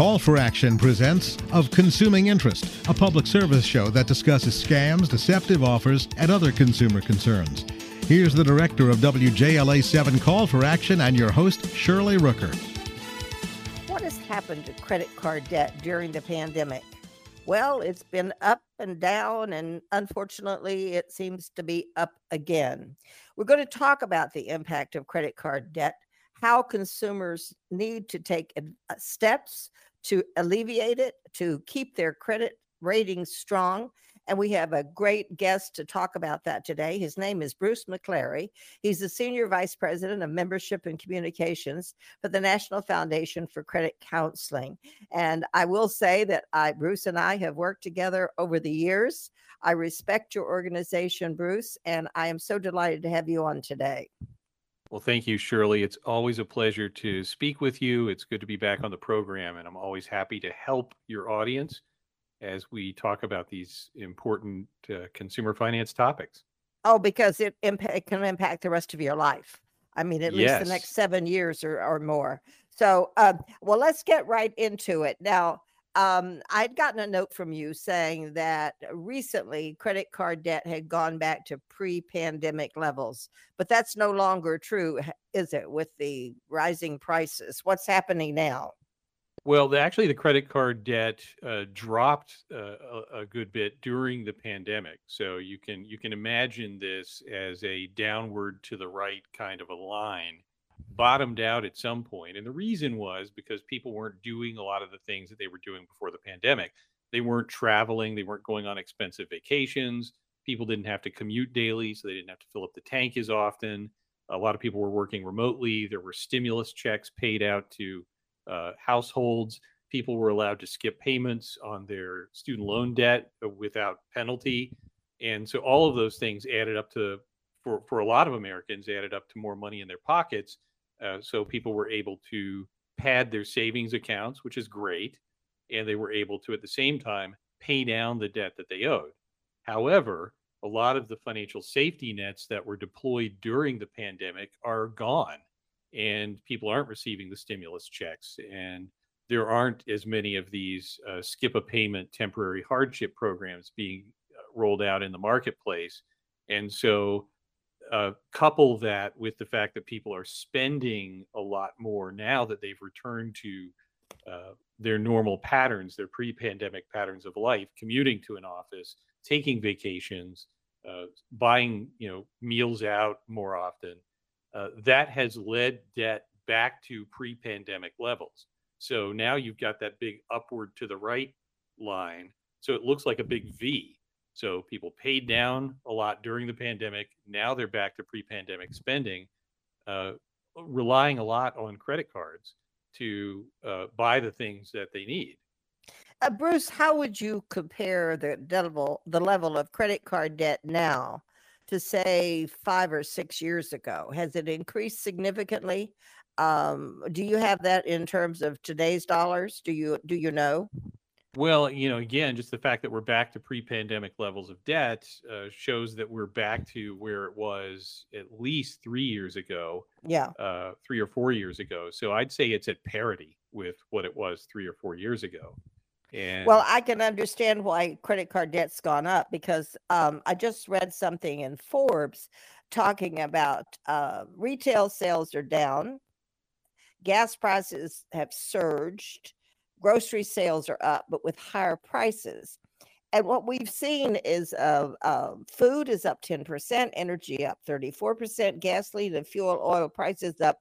Call for Action presents Of Consuming Interest, a public service show that discusses scams, deceptive offers, and other consumer concerns. Here's the director of WJLA 7 Call for Action and your host, Shirley Rooker. What has happened to credit card debt during the pandemic? Well, it's been up and down, and unfortunately, it seems to be up again. We're going to talk about the impact of credit card debt, how consumers need to take uh, steps to alleviate it, to keep their credit ratings strong, and we have a great guest to talk about that today. His name is Bruce McClary. He's the Senior Vice President of Membership and Communications for the National Foundation for Credit Counseling. And I will say that I, Bruce and I have worked together over the years. I respect your organization, Bruce, and I am so delighted to have you on today. Well, thank you, Shirley. It's always a pleasure to speak with you. It's good to be back on the program, and I'm always happy to help your audience as we talk about these important uh, consumer finance topics. Oh, because it, it can impact the rest of your life. I mean, at yes. least the next seven years or, or more. So, um, well, let's get right into it. Now, um, I'd gotten a note from you saying that recently credit card debt had gone back to pre pandemic levels, but that's no longer true, is it, with the rising prices? What's happening now? Well, the, actually, the credit card debt uh, dropped uh, a, a good bit during the pandemic. So you can you can imagine this as a downward to the right kind of a line, bottomed out at some point. And the reason was because people weren't doing a lot of the things that they were doing before the pandemic. They weren't traveling. They weren't going on expensive vacations. People didn't have to commute daily, so they didn't have to fill up the tank as often. A lot of people were working remotely. There were stimulus checks paid out to uh, households. People were allowed to skip payments on their student loan debt without penalty. And so all of those things added up to, for, for a lot of Americans, added up to more money in their pockets. Uh, so people were able to pad their savings accounts, which is great. And they were able to, at the same time, pay down the debt that they owed. However, a lot of the financial safety nets that were deployed during the pandemic are gone and people aren't receiving the stimulus checks and there aren't as many of these uh, skip a payment temporary hardship programs being uh, rolled out in the marketplace and so uh, couple that with the fact that people are spending a lot more now that they've returned to uh, their normal patterns, their pre-pandemic patterns of life, commuting to an office, taking vacations, uh, buying you know meals out more often, uh, that has led debt back to pre pandemic levels. So now you've got that big upward to the right line. So it looks like a big V. So people paid down a lot during the pandemic. Now they're back to pre pandemic spending, uh, relying a lot on credit cards to uh, buy the things that they need. Uh, Bruce, how would you compare the level the level of credit card debt now to say five or six years ago? Has it increased significantly? Um, do you have that in terms of today's dollars? Do you do you know? Well, you know, again, just the fact that we're back to pre-pandemic levels of debt uh, shows that we're back to where it was at least three years ago. Yeah, uh, three or four years ago. So I'd say it's at parity with what it was three or four years ago. And well, I can understand why credit card debt's gone up because um, I just read something in Forbes talking about uh, retail sales are down, gas prices have surged, grocery sales are up, but with higher prices. And what we've seen is uh, uh, food is up 10%, energy up 34%, gasoline and fuel oil prices up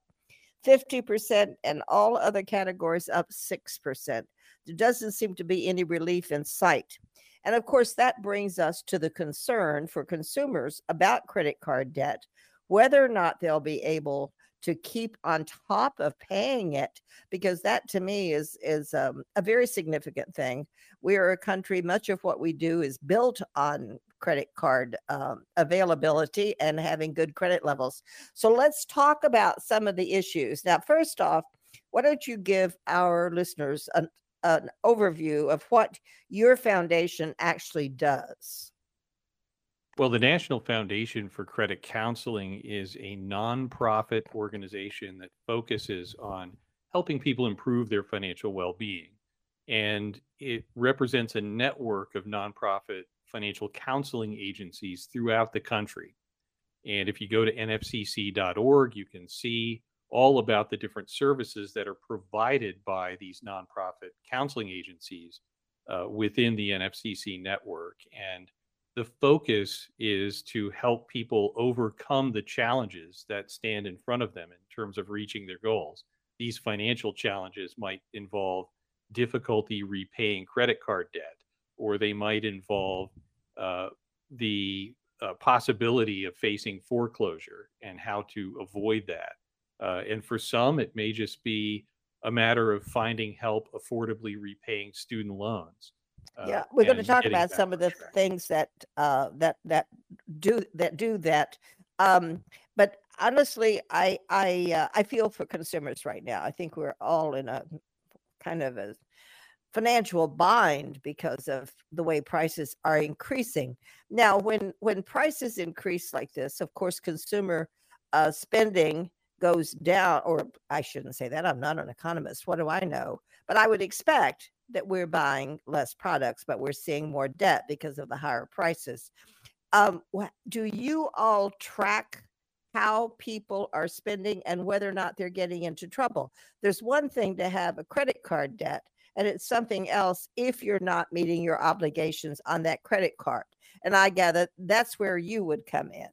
50%, and all other categories up 6% there doesn't seem to be any relief in sight. And of course, that brings us to the concern for consumers about credit card debt, whether or not they'll be able to keep on top of paying it because that to me is is um, a very significant thing. We are a country much of what we do is built on credit card um, availability and having good credit levels. So let's talk about some of the issues. Now first off why don't you give our listeners an, an overview of what your foundation actually does. Well, the National Foundation for Credit Counseling is a nonprofit organization that focuses on helping people improve their financial well being. and it represents a network of nonprofit financial counseling agencies throughout the country. And if you go to nfcc.org, you can see all about the different services that are provided by these nonprofit counseling agencies uh, within the NFCC network. And the focus is to help people overcome the challenges that stand in front of them in terms of reaching their goals. These financial challenges might involve difficulty repaying credit card debt, or they might involve uh, the uh, possibility of facing foreclosure and how to avoid that. Uh, and for some, it may just be a matter of finding help affordably repaying student loans. Uh, yeah, we're going to talk about some of the track. things that uh, that that do that do that. Um, but honestly, I I uh, I feel for consumers right now. I think we're all in a kind of a financial bind because of the way prices are increasing. Now, when when prices increase like this, of course, consumer uh, spending goes down, or I shouldn't say that. I'm not an economist. What do I know? But I would expect that we're buying less products, but we're seeing more debt because of the higher prices. Um, do you all track how people are spending and whether or not they're getting into trouble? There's one thing to have a credit card debt, and it's something else if you're not meeting your obligations on that credit card. And I gather that's where you would come in.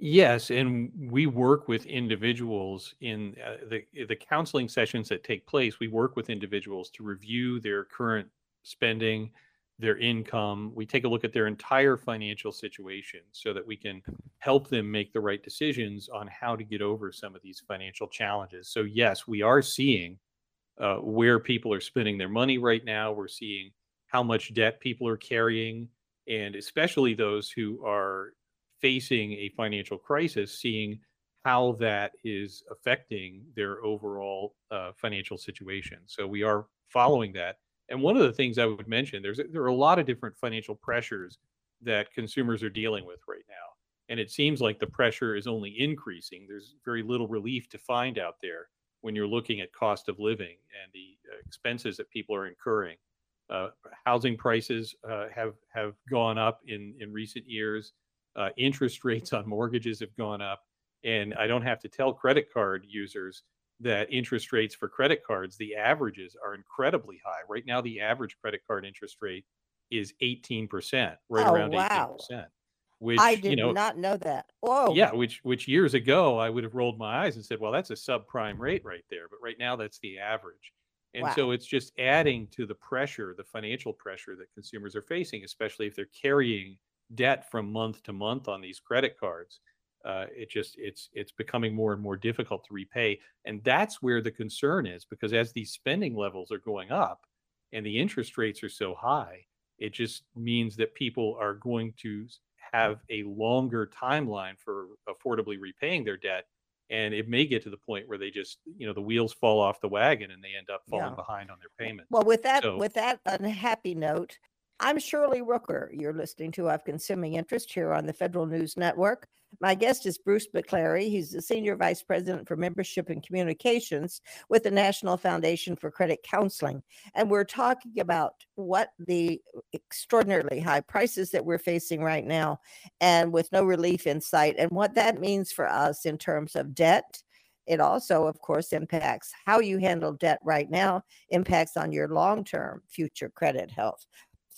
Yes, and we work with individuals in uh, the the counseling sessions that take place. We work with individuals to review their current spending, their income. We take a look at their entire financial situation so that we can help them make the right decisions on how to get over some of these financial challenges. So yes, we are seeing uh, where people are spending their money right now. We're seeing how much debt people are carrying, and especially those who are facing a financial crisis, seeing how that is affecting their overall uh, financial situation. So we are following that. And one of the things I would mention, there's there are a lot of different financial pressures that consumers are dealing with right now. And it seems like the pressure is only increasing. There's very little relief to find out there when you're looking at cost of living and the uh, expenses that people are incurring. Uh, housing prices uh, have have gone up in in recent years. Uh, interest rates on mortgages have gone up. And I don't have to tell credit card users that interest rates for credit cards, the averages are incredibly high. Right now, the average credit card interest rate is 18%, right oh, around wow. 18%. Which I did you know, not know that. Whoa. Yeah, which which years ago I would have rolled my eyes and said, well, that's a subprime rate right there. But right now that's the average. And wow. so it's just adding to the pressure, the financial pressure that consumers are facing, especially if they're carrying debt from month to month on these credit cards. Uh, it just it's it's becoming more and more difficult to repay, and that's where the concern is because as these spending levels are going up and the interest rates are so high, it just means that people are going to have a longer timeline for affordably repaying their debt and it may get to the point where they just you know the wheels fall off the wagon and they end up falling yeah. behind on their payments well with that so, with that unhappy note I'm Shirley Rooker. You're listening to Of Consuming Interest here on the Federal News Network. My guest is Bruce McClary. He's the Senior Vice President for Membership and Communications with the National Foundation for Credit Counseling. And we're talking about what the extraordinarily high prices that we're facing right now and with no relief in sight, and what that means for us in terms of debt. It also, of course, impacts how you handle debt right now, impacts on your long term future credit health.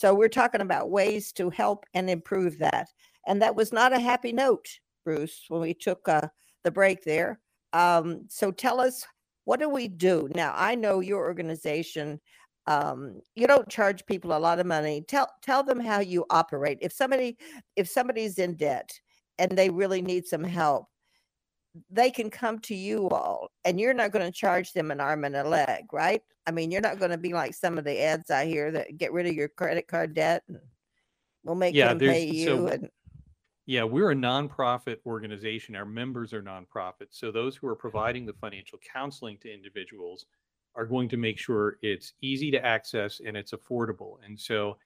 So we're talking about ways to help and improve that. And that was not a happy note, Bruce, when we took uh, the break there. Um, so tell us, what do we do? Now, I know your organization, um, you don't charge people a lot of money. Tell tell them how you operate. If somebody if somebody's in debt and they really need some help, they can come to you all and you're not going to charge them an arm and a leg, right? I mean, you're not going to be like some of the ads I hear that get rid of your credit card debt and we'll make yeah, them pay you. So, and... Yeah, we're a nonprofit organization. Our members are nonprofits. So those who are providing the financial counseling to individuals are going to make sure it's easy to access and it's affordable. And so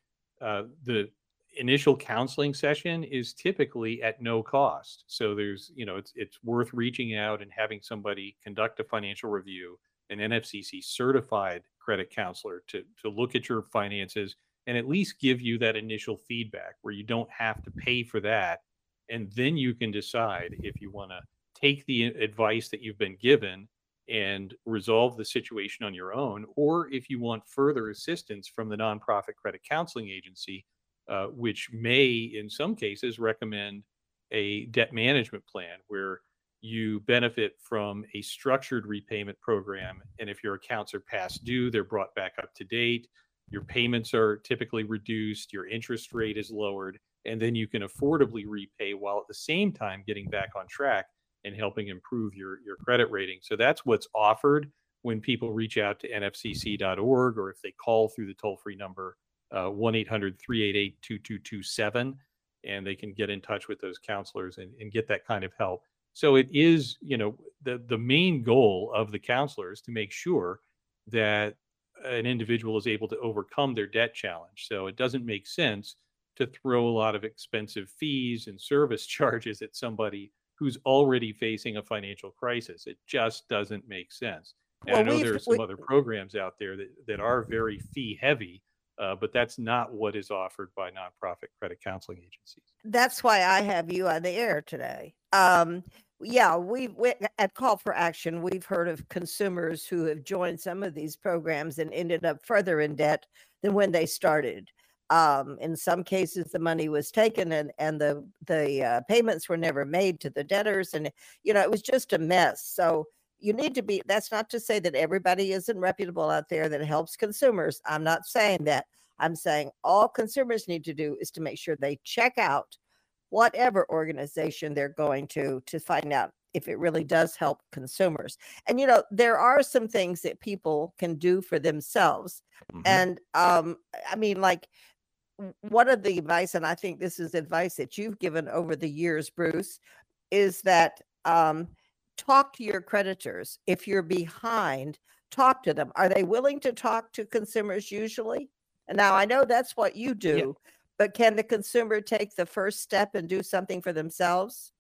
uh, the initial counseling session is typically at no cost. So there's, you know, it's it's worth reaching out and having somebody conduct a financial review, an NFCC certified credit counselor to, to look at your finances and at least give you that initial feedback where you don't have to pay for that. And then you can decide if you want to take the advice that you've been given and resolve the situation on your own, or if you want further assistance from the nonprofit credit counseling agency, uh, which may, in some cases, recommend a debt management plan where you benefit from a structured repayment program. And if your accounts are past due, they're brought back up to date. Your payments are typically reduced, your interest rate is lowered, and then you can affordably repay while at the same time getting back on track and helping improve your, your credit rating. So that's what's offered when people reach out to nfcc.org or if they call through the toll free number uh, 1 800 388 2227 and they can get in touch with those counselors and, and get that kind of help. So it is, you know, the, the main goal of the counselors to make sure that an individual is able to overcome their debt challenge. So it doesn't make sense to throw a lot of expensive fees and service charges at somebody who's already facing a financial crisis. It just doesn't make sense. And well, I know there are some we, other programs out there that, that are very fee heavy, uh, but that's not what is offered by nonprofit credit counseling agencies. That's why I have you on the air today. Um, yeah, we, we at Call for Action, we've heard of consumers who have joined some of these programs and ended up further in debt than when they started. Um, in some cases, the money was taken and and the the uh, payments were never made to the debtors, and you know it was just a mess. So you need to be. That's not to say that everybody isn't reputable out there that helps consumers. I'm not saying that. I'm saying all consumers need to do is to make sure they check out whatever organization they're going to to find out if it really does help consumers. And you know, there are some things that people can do for themselves. Mm-hmm. And um I mean like one of the advice, and I think this is advice that you've given over the years, Bruce, is that um, talk to your creditors. If you're behind, talk to them. Are they willing to talk to consumers usually? And now I know that's what you do, yeah. but can the consumer take the first step and do something for themselves?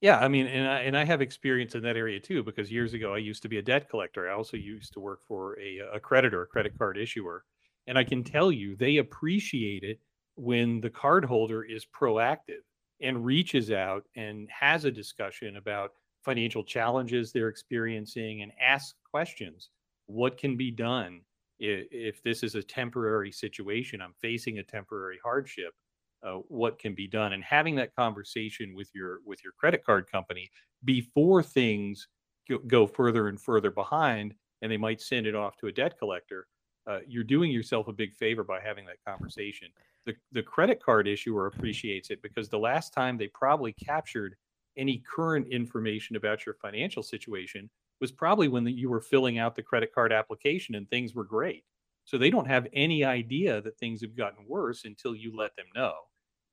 Yeah, I mean, and I, and I have experience in that area too, because years ago I used to be a debt collector. I also used to work for a, a creditor, a credit card issuer. And I can tell you, they appreciate it when the cardholder is proactive and reaches out and has a discussion about financial challenges they're experiencing and ask questions. What can be done if, if this is a temporary situation? I'm facing a temporary hardship. Uh, what can be done and having that conversation with your with your credit card company before things go, further and further behind and they might send it off to a debt collector uh, you're doing yourself a big favor by having that conversation. The, the credit card issuer appreciates it because the last time they probably captured any current information about your financial situation was probably when the, you were filling out the credit card application and things were great. So they don't have any idea that things have gotten worse until you let them know.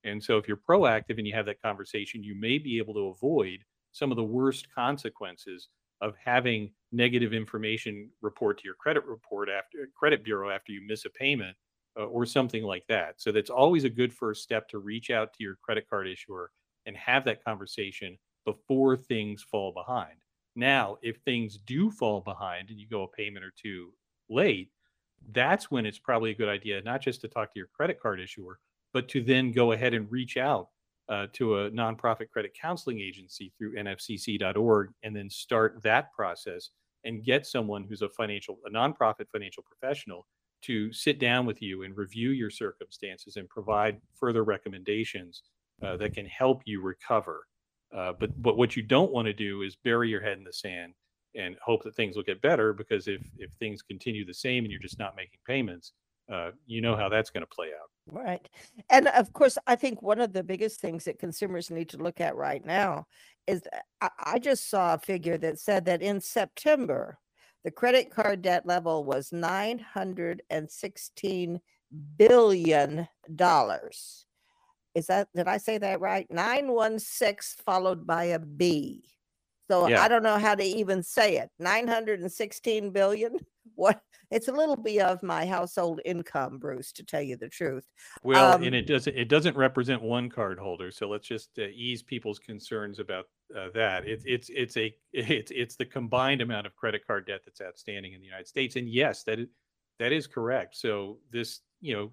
And so if you're proactive and you have that conversation, you may be able to avoid some of the worst consequences of having negative information report to your credit report after credit bureau after you miss a payment uh, or something like that. So that's always a good first step to reach out to your credit card issuer and have that conversation before things fall behind. Now, if things do fall behind and you go a payment or two late, that's when it's probably a good idea not just to talk to your credit card issuer, but to then go ahead and reach out uh, to a nonprofit credit counseling agency through nfcc.org and then start that process and get someone who's a financial a nonprofit financial professional to sit down with you and review your circumstances and provide further recommendations uh, that can help you recover uh, but but what you don't want to do is bury your head in the sand and hope that things will get better because if if things continue the same and you're just not making payments uh, you know how that's going to play out Right. And of course, I think one of the biggest things that consumers need to look at right now is I, I just saw a figure that said that in September, the credit card debt level was $916 billion. Is that, did I say that right? 916 followed by a B. So yeah. I don't know how to even say it. 916 billion. What it's a little bit of my household income, Bruce, to tell you the truth. Well, um, and it doesn't it doesn't represent one card holder. So let's just uh, ease people's concerns about uh, that. It's it's it's a it's it's the combined amount of credit card debt that's outstanding in the United States. And yes, that is that is correct. So this, you know,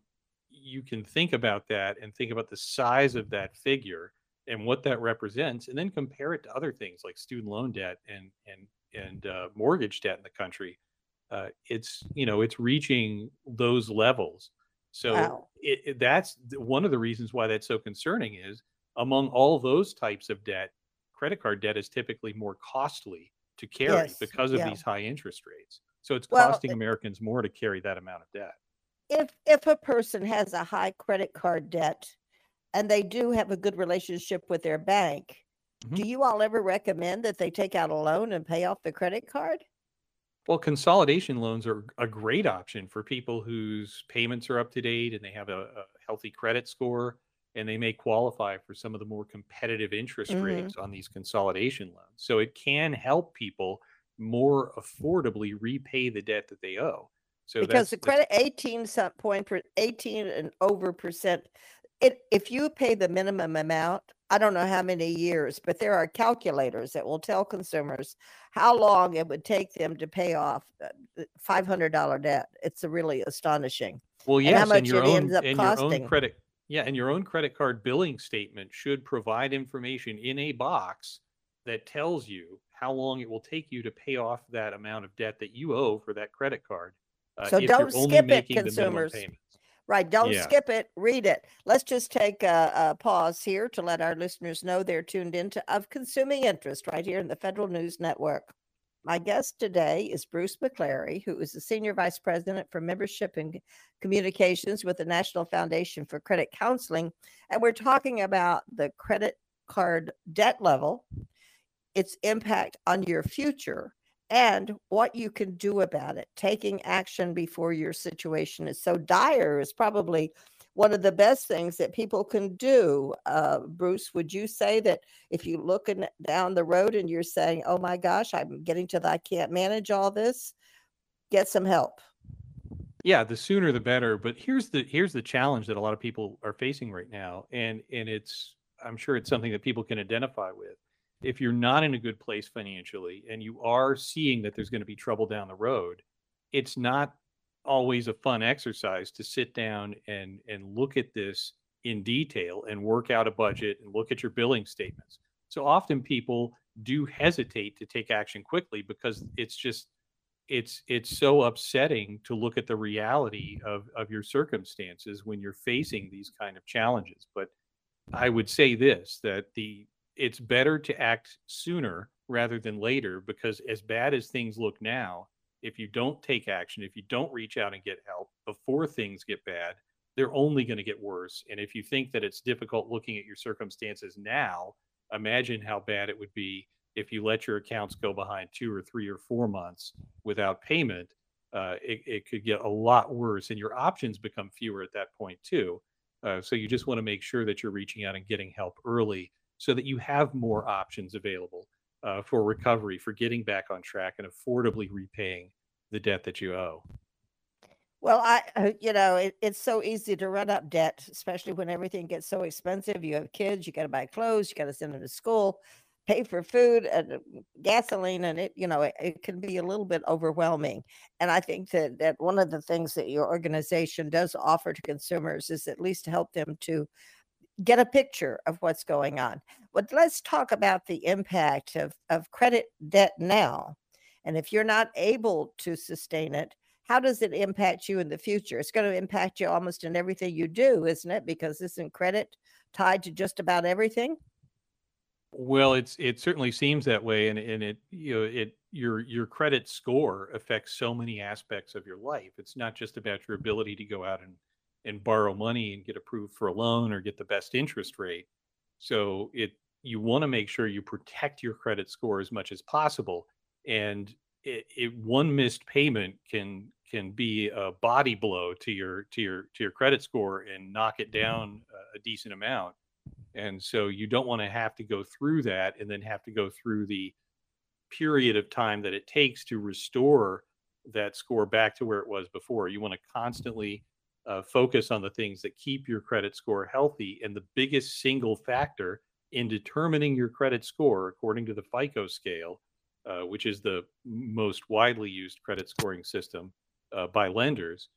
you can think about that and think about the size of that figure and what that represents, and then compare it to other things like student loan debt and and and uh, mortgage debt in the country. Uh, it's you know it's reaching those levels. So Wow. it, it- that's one of the reasons why that's so concerning is among all those types of debt, credit card debt is typically more costly to carry Yes, because of yeah. these high interest rates. So it's Well, costing it- Americans more to carry that amount of debt. If if a person has a high credit card debt and they do have a good relationship with their bank do Mhm. you all ever recommend that they take out a loan and pay off the credit card Well, consolidation loans are a great option for people whose payments are up to date and they have a, a healthy credit score and they may qualify for some of the more competitive interest Mhm. rates on these consolidation loans. So it can help people more affordably repay the debt that they owe. So because the credit 18 some point per 18 and over percent it if you pay the minimum amount i don't know how many years but there are calculators that will tell consumers how long it would take them to pay off uh, $500 debt it's really astonishing Well, and how yes, much and your it own ends up and your costing. own credit, yeah, and your own credit card billing statement should provide information in a box that tells you how long it will take you to pay off that amount of debt that you owe for that credit card. Uh, So don't skip it, making the minimum consumers. Right. Don't Yeah. skip it. Read it. Let's just take a, a pause here to let our listeners know they're tuned into Of Consuming Interest right here in the Federal News Network. My guest today is Bruce McClary, who is the Senior Vice President for Membership and Communications with the National Foundation for Credit Counseling. And we're talking about the credit card debt level, its impact on your future, and what you can do about it. Taking action before your situation is so dire is probably one of the best things that people can do. Uh, Bruce, would you say that if you're looking down the road and you're saying, oh my gosh, I'm getting to the, I can't manage all this, get some help? Yeah, the sooner the better. But here's the here's the challenge that a lot of people are facing right now, and and it's I'm sure it's something that people can identify with. If you're not in a good place financially and you are seeing that there's going to be trouble down the road, it's not always a fun exercise to sit down and and look at this in detail and work out a budget and look at your billing statements. So often people do hesitate to take action quickly because it's just it's it's so upsetting to look at the reality of of your circumstances when you're facing these kind of challenges but i would say this that the it's better to act sooner rather than later because as bad as things look now if you don't take action if you don't reach out and get help before things get bad they're only going to get worse and if you think that it's difficult looking at your circumstances now imagine how bad it would be if you let your accounts go behind two or three or four months without payment, uh, it, it could get a lot worse, and your options become fewer at that point too. Uh, so you just want to make sure that you're reaching out and getting help early, so that you have more options available uh, for recovery, for getting back on track, and affordably repaying the debt that you owe. Well, I, uh, you know, it, it's so easy to run up debt, especially when everything gets so expensive. You have kids, you got to buy clothes, you got to send them to school, pay for food and uh, gasoline, and it, you know, it, it can be a little bit overwhelming. And I think that that one of the things that your organization does offer to consumers is at least help them to get a picture of what's going on. But let's talk about the impact of of credit debt now. And if you're not able to sustain it, how does it impact you in the future? It's going to impact you almost in everything you do, isn't it? Because isn't credit tied to just about everything? Well, it's it certainly seems that way, and and it you know it your your credit score affects so many aspects of your life. It's not just about your ability to go out and and borrow money and get approved for a loan or get the best interest rate. So it you want to make sure you protect your credit score as much as possible, and it, it one missed payment can can be a body blow to your to your to your credit score and knock it down a, a decent amount. And so you don't want to have to go through that and then have to go through the period of time that it takes to restore that score back to where it was before. You want to constantly uh, focus on the things that keep your credit score healthy. And the biggest single factor in determining your credit score according to the FICO scale, uh, which is the most widely used credit scoring system uh, by lenders,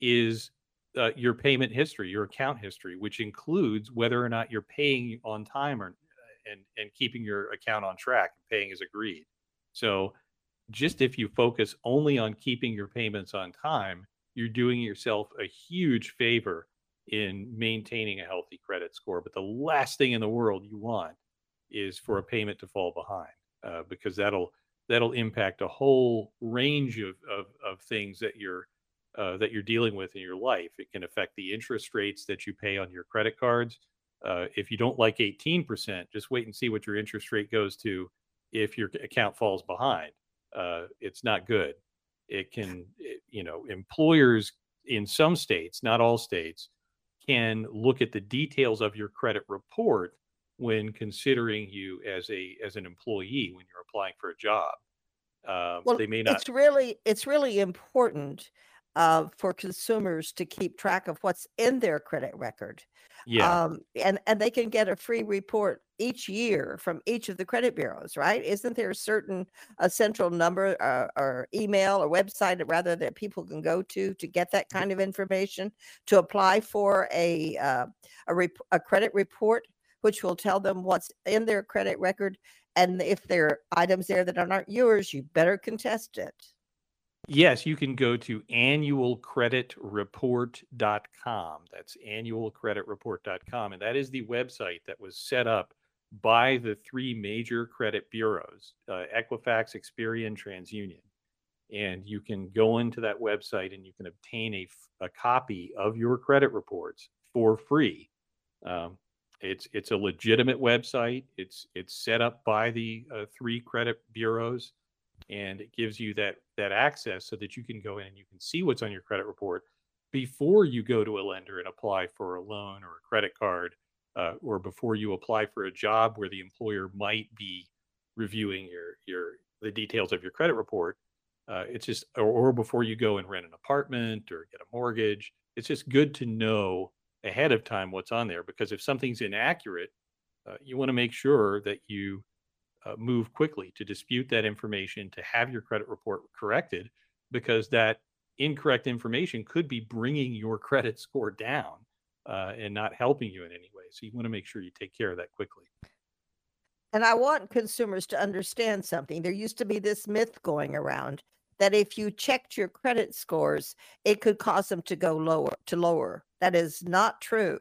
is uh, your payment history, your account history, which includes whether or not you're paying on time or and and keeping your account on track and paying as agreed. So just if you focus only on keeping your payments on time, you're doing yourself a huge favor in maintaining a healthy credit score. But the last thing in the world you want is for a payment to fall behind uh, because that'll that'll impact a whole range of, of, of things that you're uh, that you're dealing with in your life. It can affect the interest rates that you pay on your credit cards. Uh, if you don't like 18%, just wait and see what your interest rate goes to if your account falls behind. Uh, it's not good. It can, you know, employers in some states, not all states, can look at the details of your credit report when considering you as a as an employee when you're applying for a job. Uh, well, they may not. It's really it's really important uh, for consumers to keep track of what's in their credit record. Yeah. Um, and and they can get a free report each year from each of the credit bureaus, right? Isn't there a certain a central number uh, or email or website rather that people can go to to get that kind of information to apply for a uh, a, rep- a credit report, which will tell them what's in their credit record, and if there are items there that aren't yours, you better contest it. Yes, you can go to annualcreditreport.com. That's annualcreditreport.com. And that is the website that was set up by the three major credit bureaus uh, Equifax, Experian, TransUnion. And you can go into that website and you can obtain a, a copy of your credit reports for free. Um, it's it's a legitimate website. It's it's set up by the uh, three credit bureaus and it gives you that that access so that you can go in and you can see what's on your credit report before you go to a lender and apply for a loan or a credit card uh, or before you apply for a job where the employer might be reviewing your your the details of your credit report. Uh, it's just or, or before you go and rent an apartment or get a mortgage. It's just good to know ahead of time what's on there because if something's inaccurate uh, you want to make sure that you uh, move quickly to dispute that information, to have your credit report corrected, because that incorrect information could be bringing your credit score down uh, and not helping you in any way. So you want to make sure you take care of that quickly. And I want consumers to understand something. There used to be this myth going around that if you checked your credit scores, it could cause them to go lower to lower. That is not true.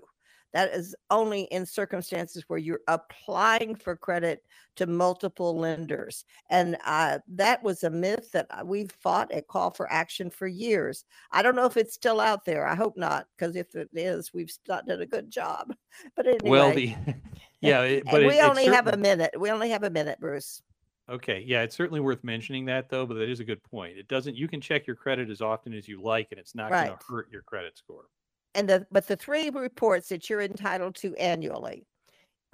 That is only in circumstances where you're applying for credit to multiple lenders. And uh, that was a myth that uh, we've fought at Call for Action for years. I don't know if it's still out there. I hope not, because if it is, we've not done a good job. But anyway. Well, the, yeah, it, but we it, only have a minute. We only have a minute, Bruce. Okay. Yeah, it's certainly worth mentioning that though, but that is a good point. It doesn't you can check your credit as often as you like and it's not right. going to hurt your credit score and the but the three reports that you're entitled to annually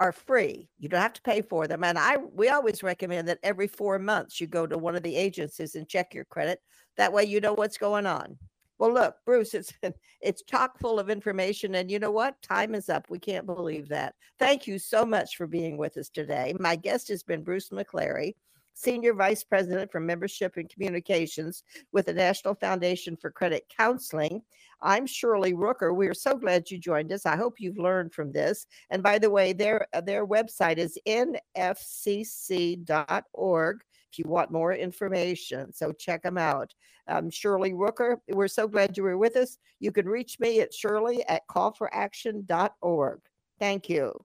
are free. You don't have to pay for them. And I we always recommend that every 4 months you go to one of the agencies and check your credit. That way you know what's going on. Well, look, Bruce, it's it's chock full of information and you know what? Time is up. We can't believe that. Thank you so much for being with us today. My guest has been Bruce McClary. Senior Vice President for Membership and Communications with the National Foundation for Credit Counseling. I'm Shirley Rooker. We are so glad you joined us. I hope you've learned from this. And by the way, their their website is nfcc.org if you want more information. So check them out. Um, Shirley Rooker, we're so glad you were with us. You can reach me at shirley at callforaction.org. Thank you.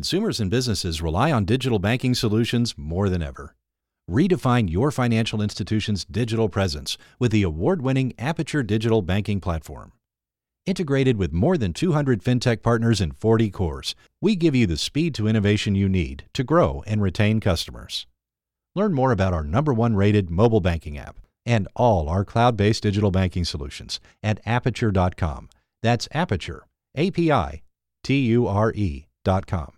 Consumers and businesses rely on digital banking solutions more than ever. Redefine your financial institution's digital presence with the award winning Apiture Digital Banking Platform. Integrated with more than 200 fintech partners in 40 cores, we give you the speed to innovation you need to grow and retain customers. Learn more about our number one rated mobile banking app and all our cloud based digital banking solutions at apiture.com. That's Apiture, A P I T U R E.com.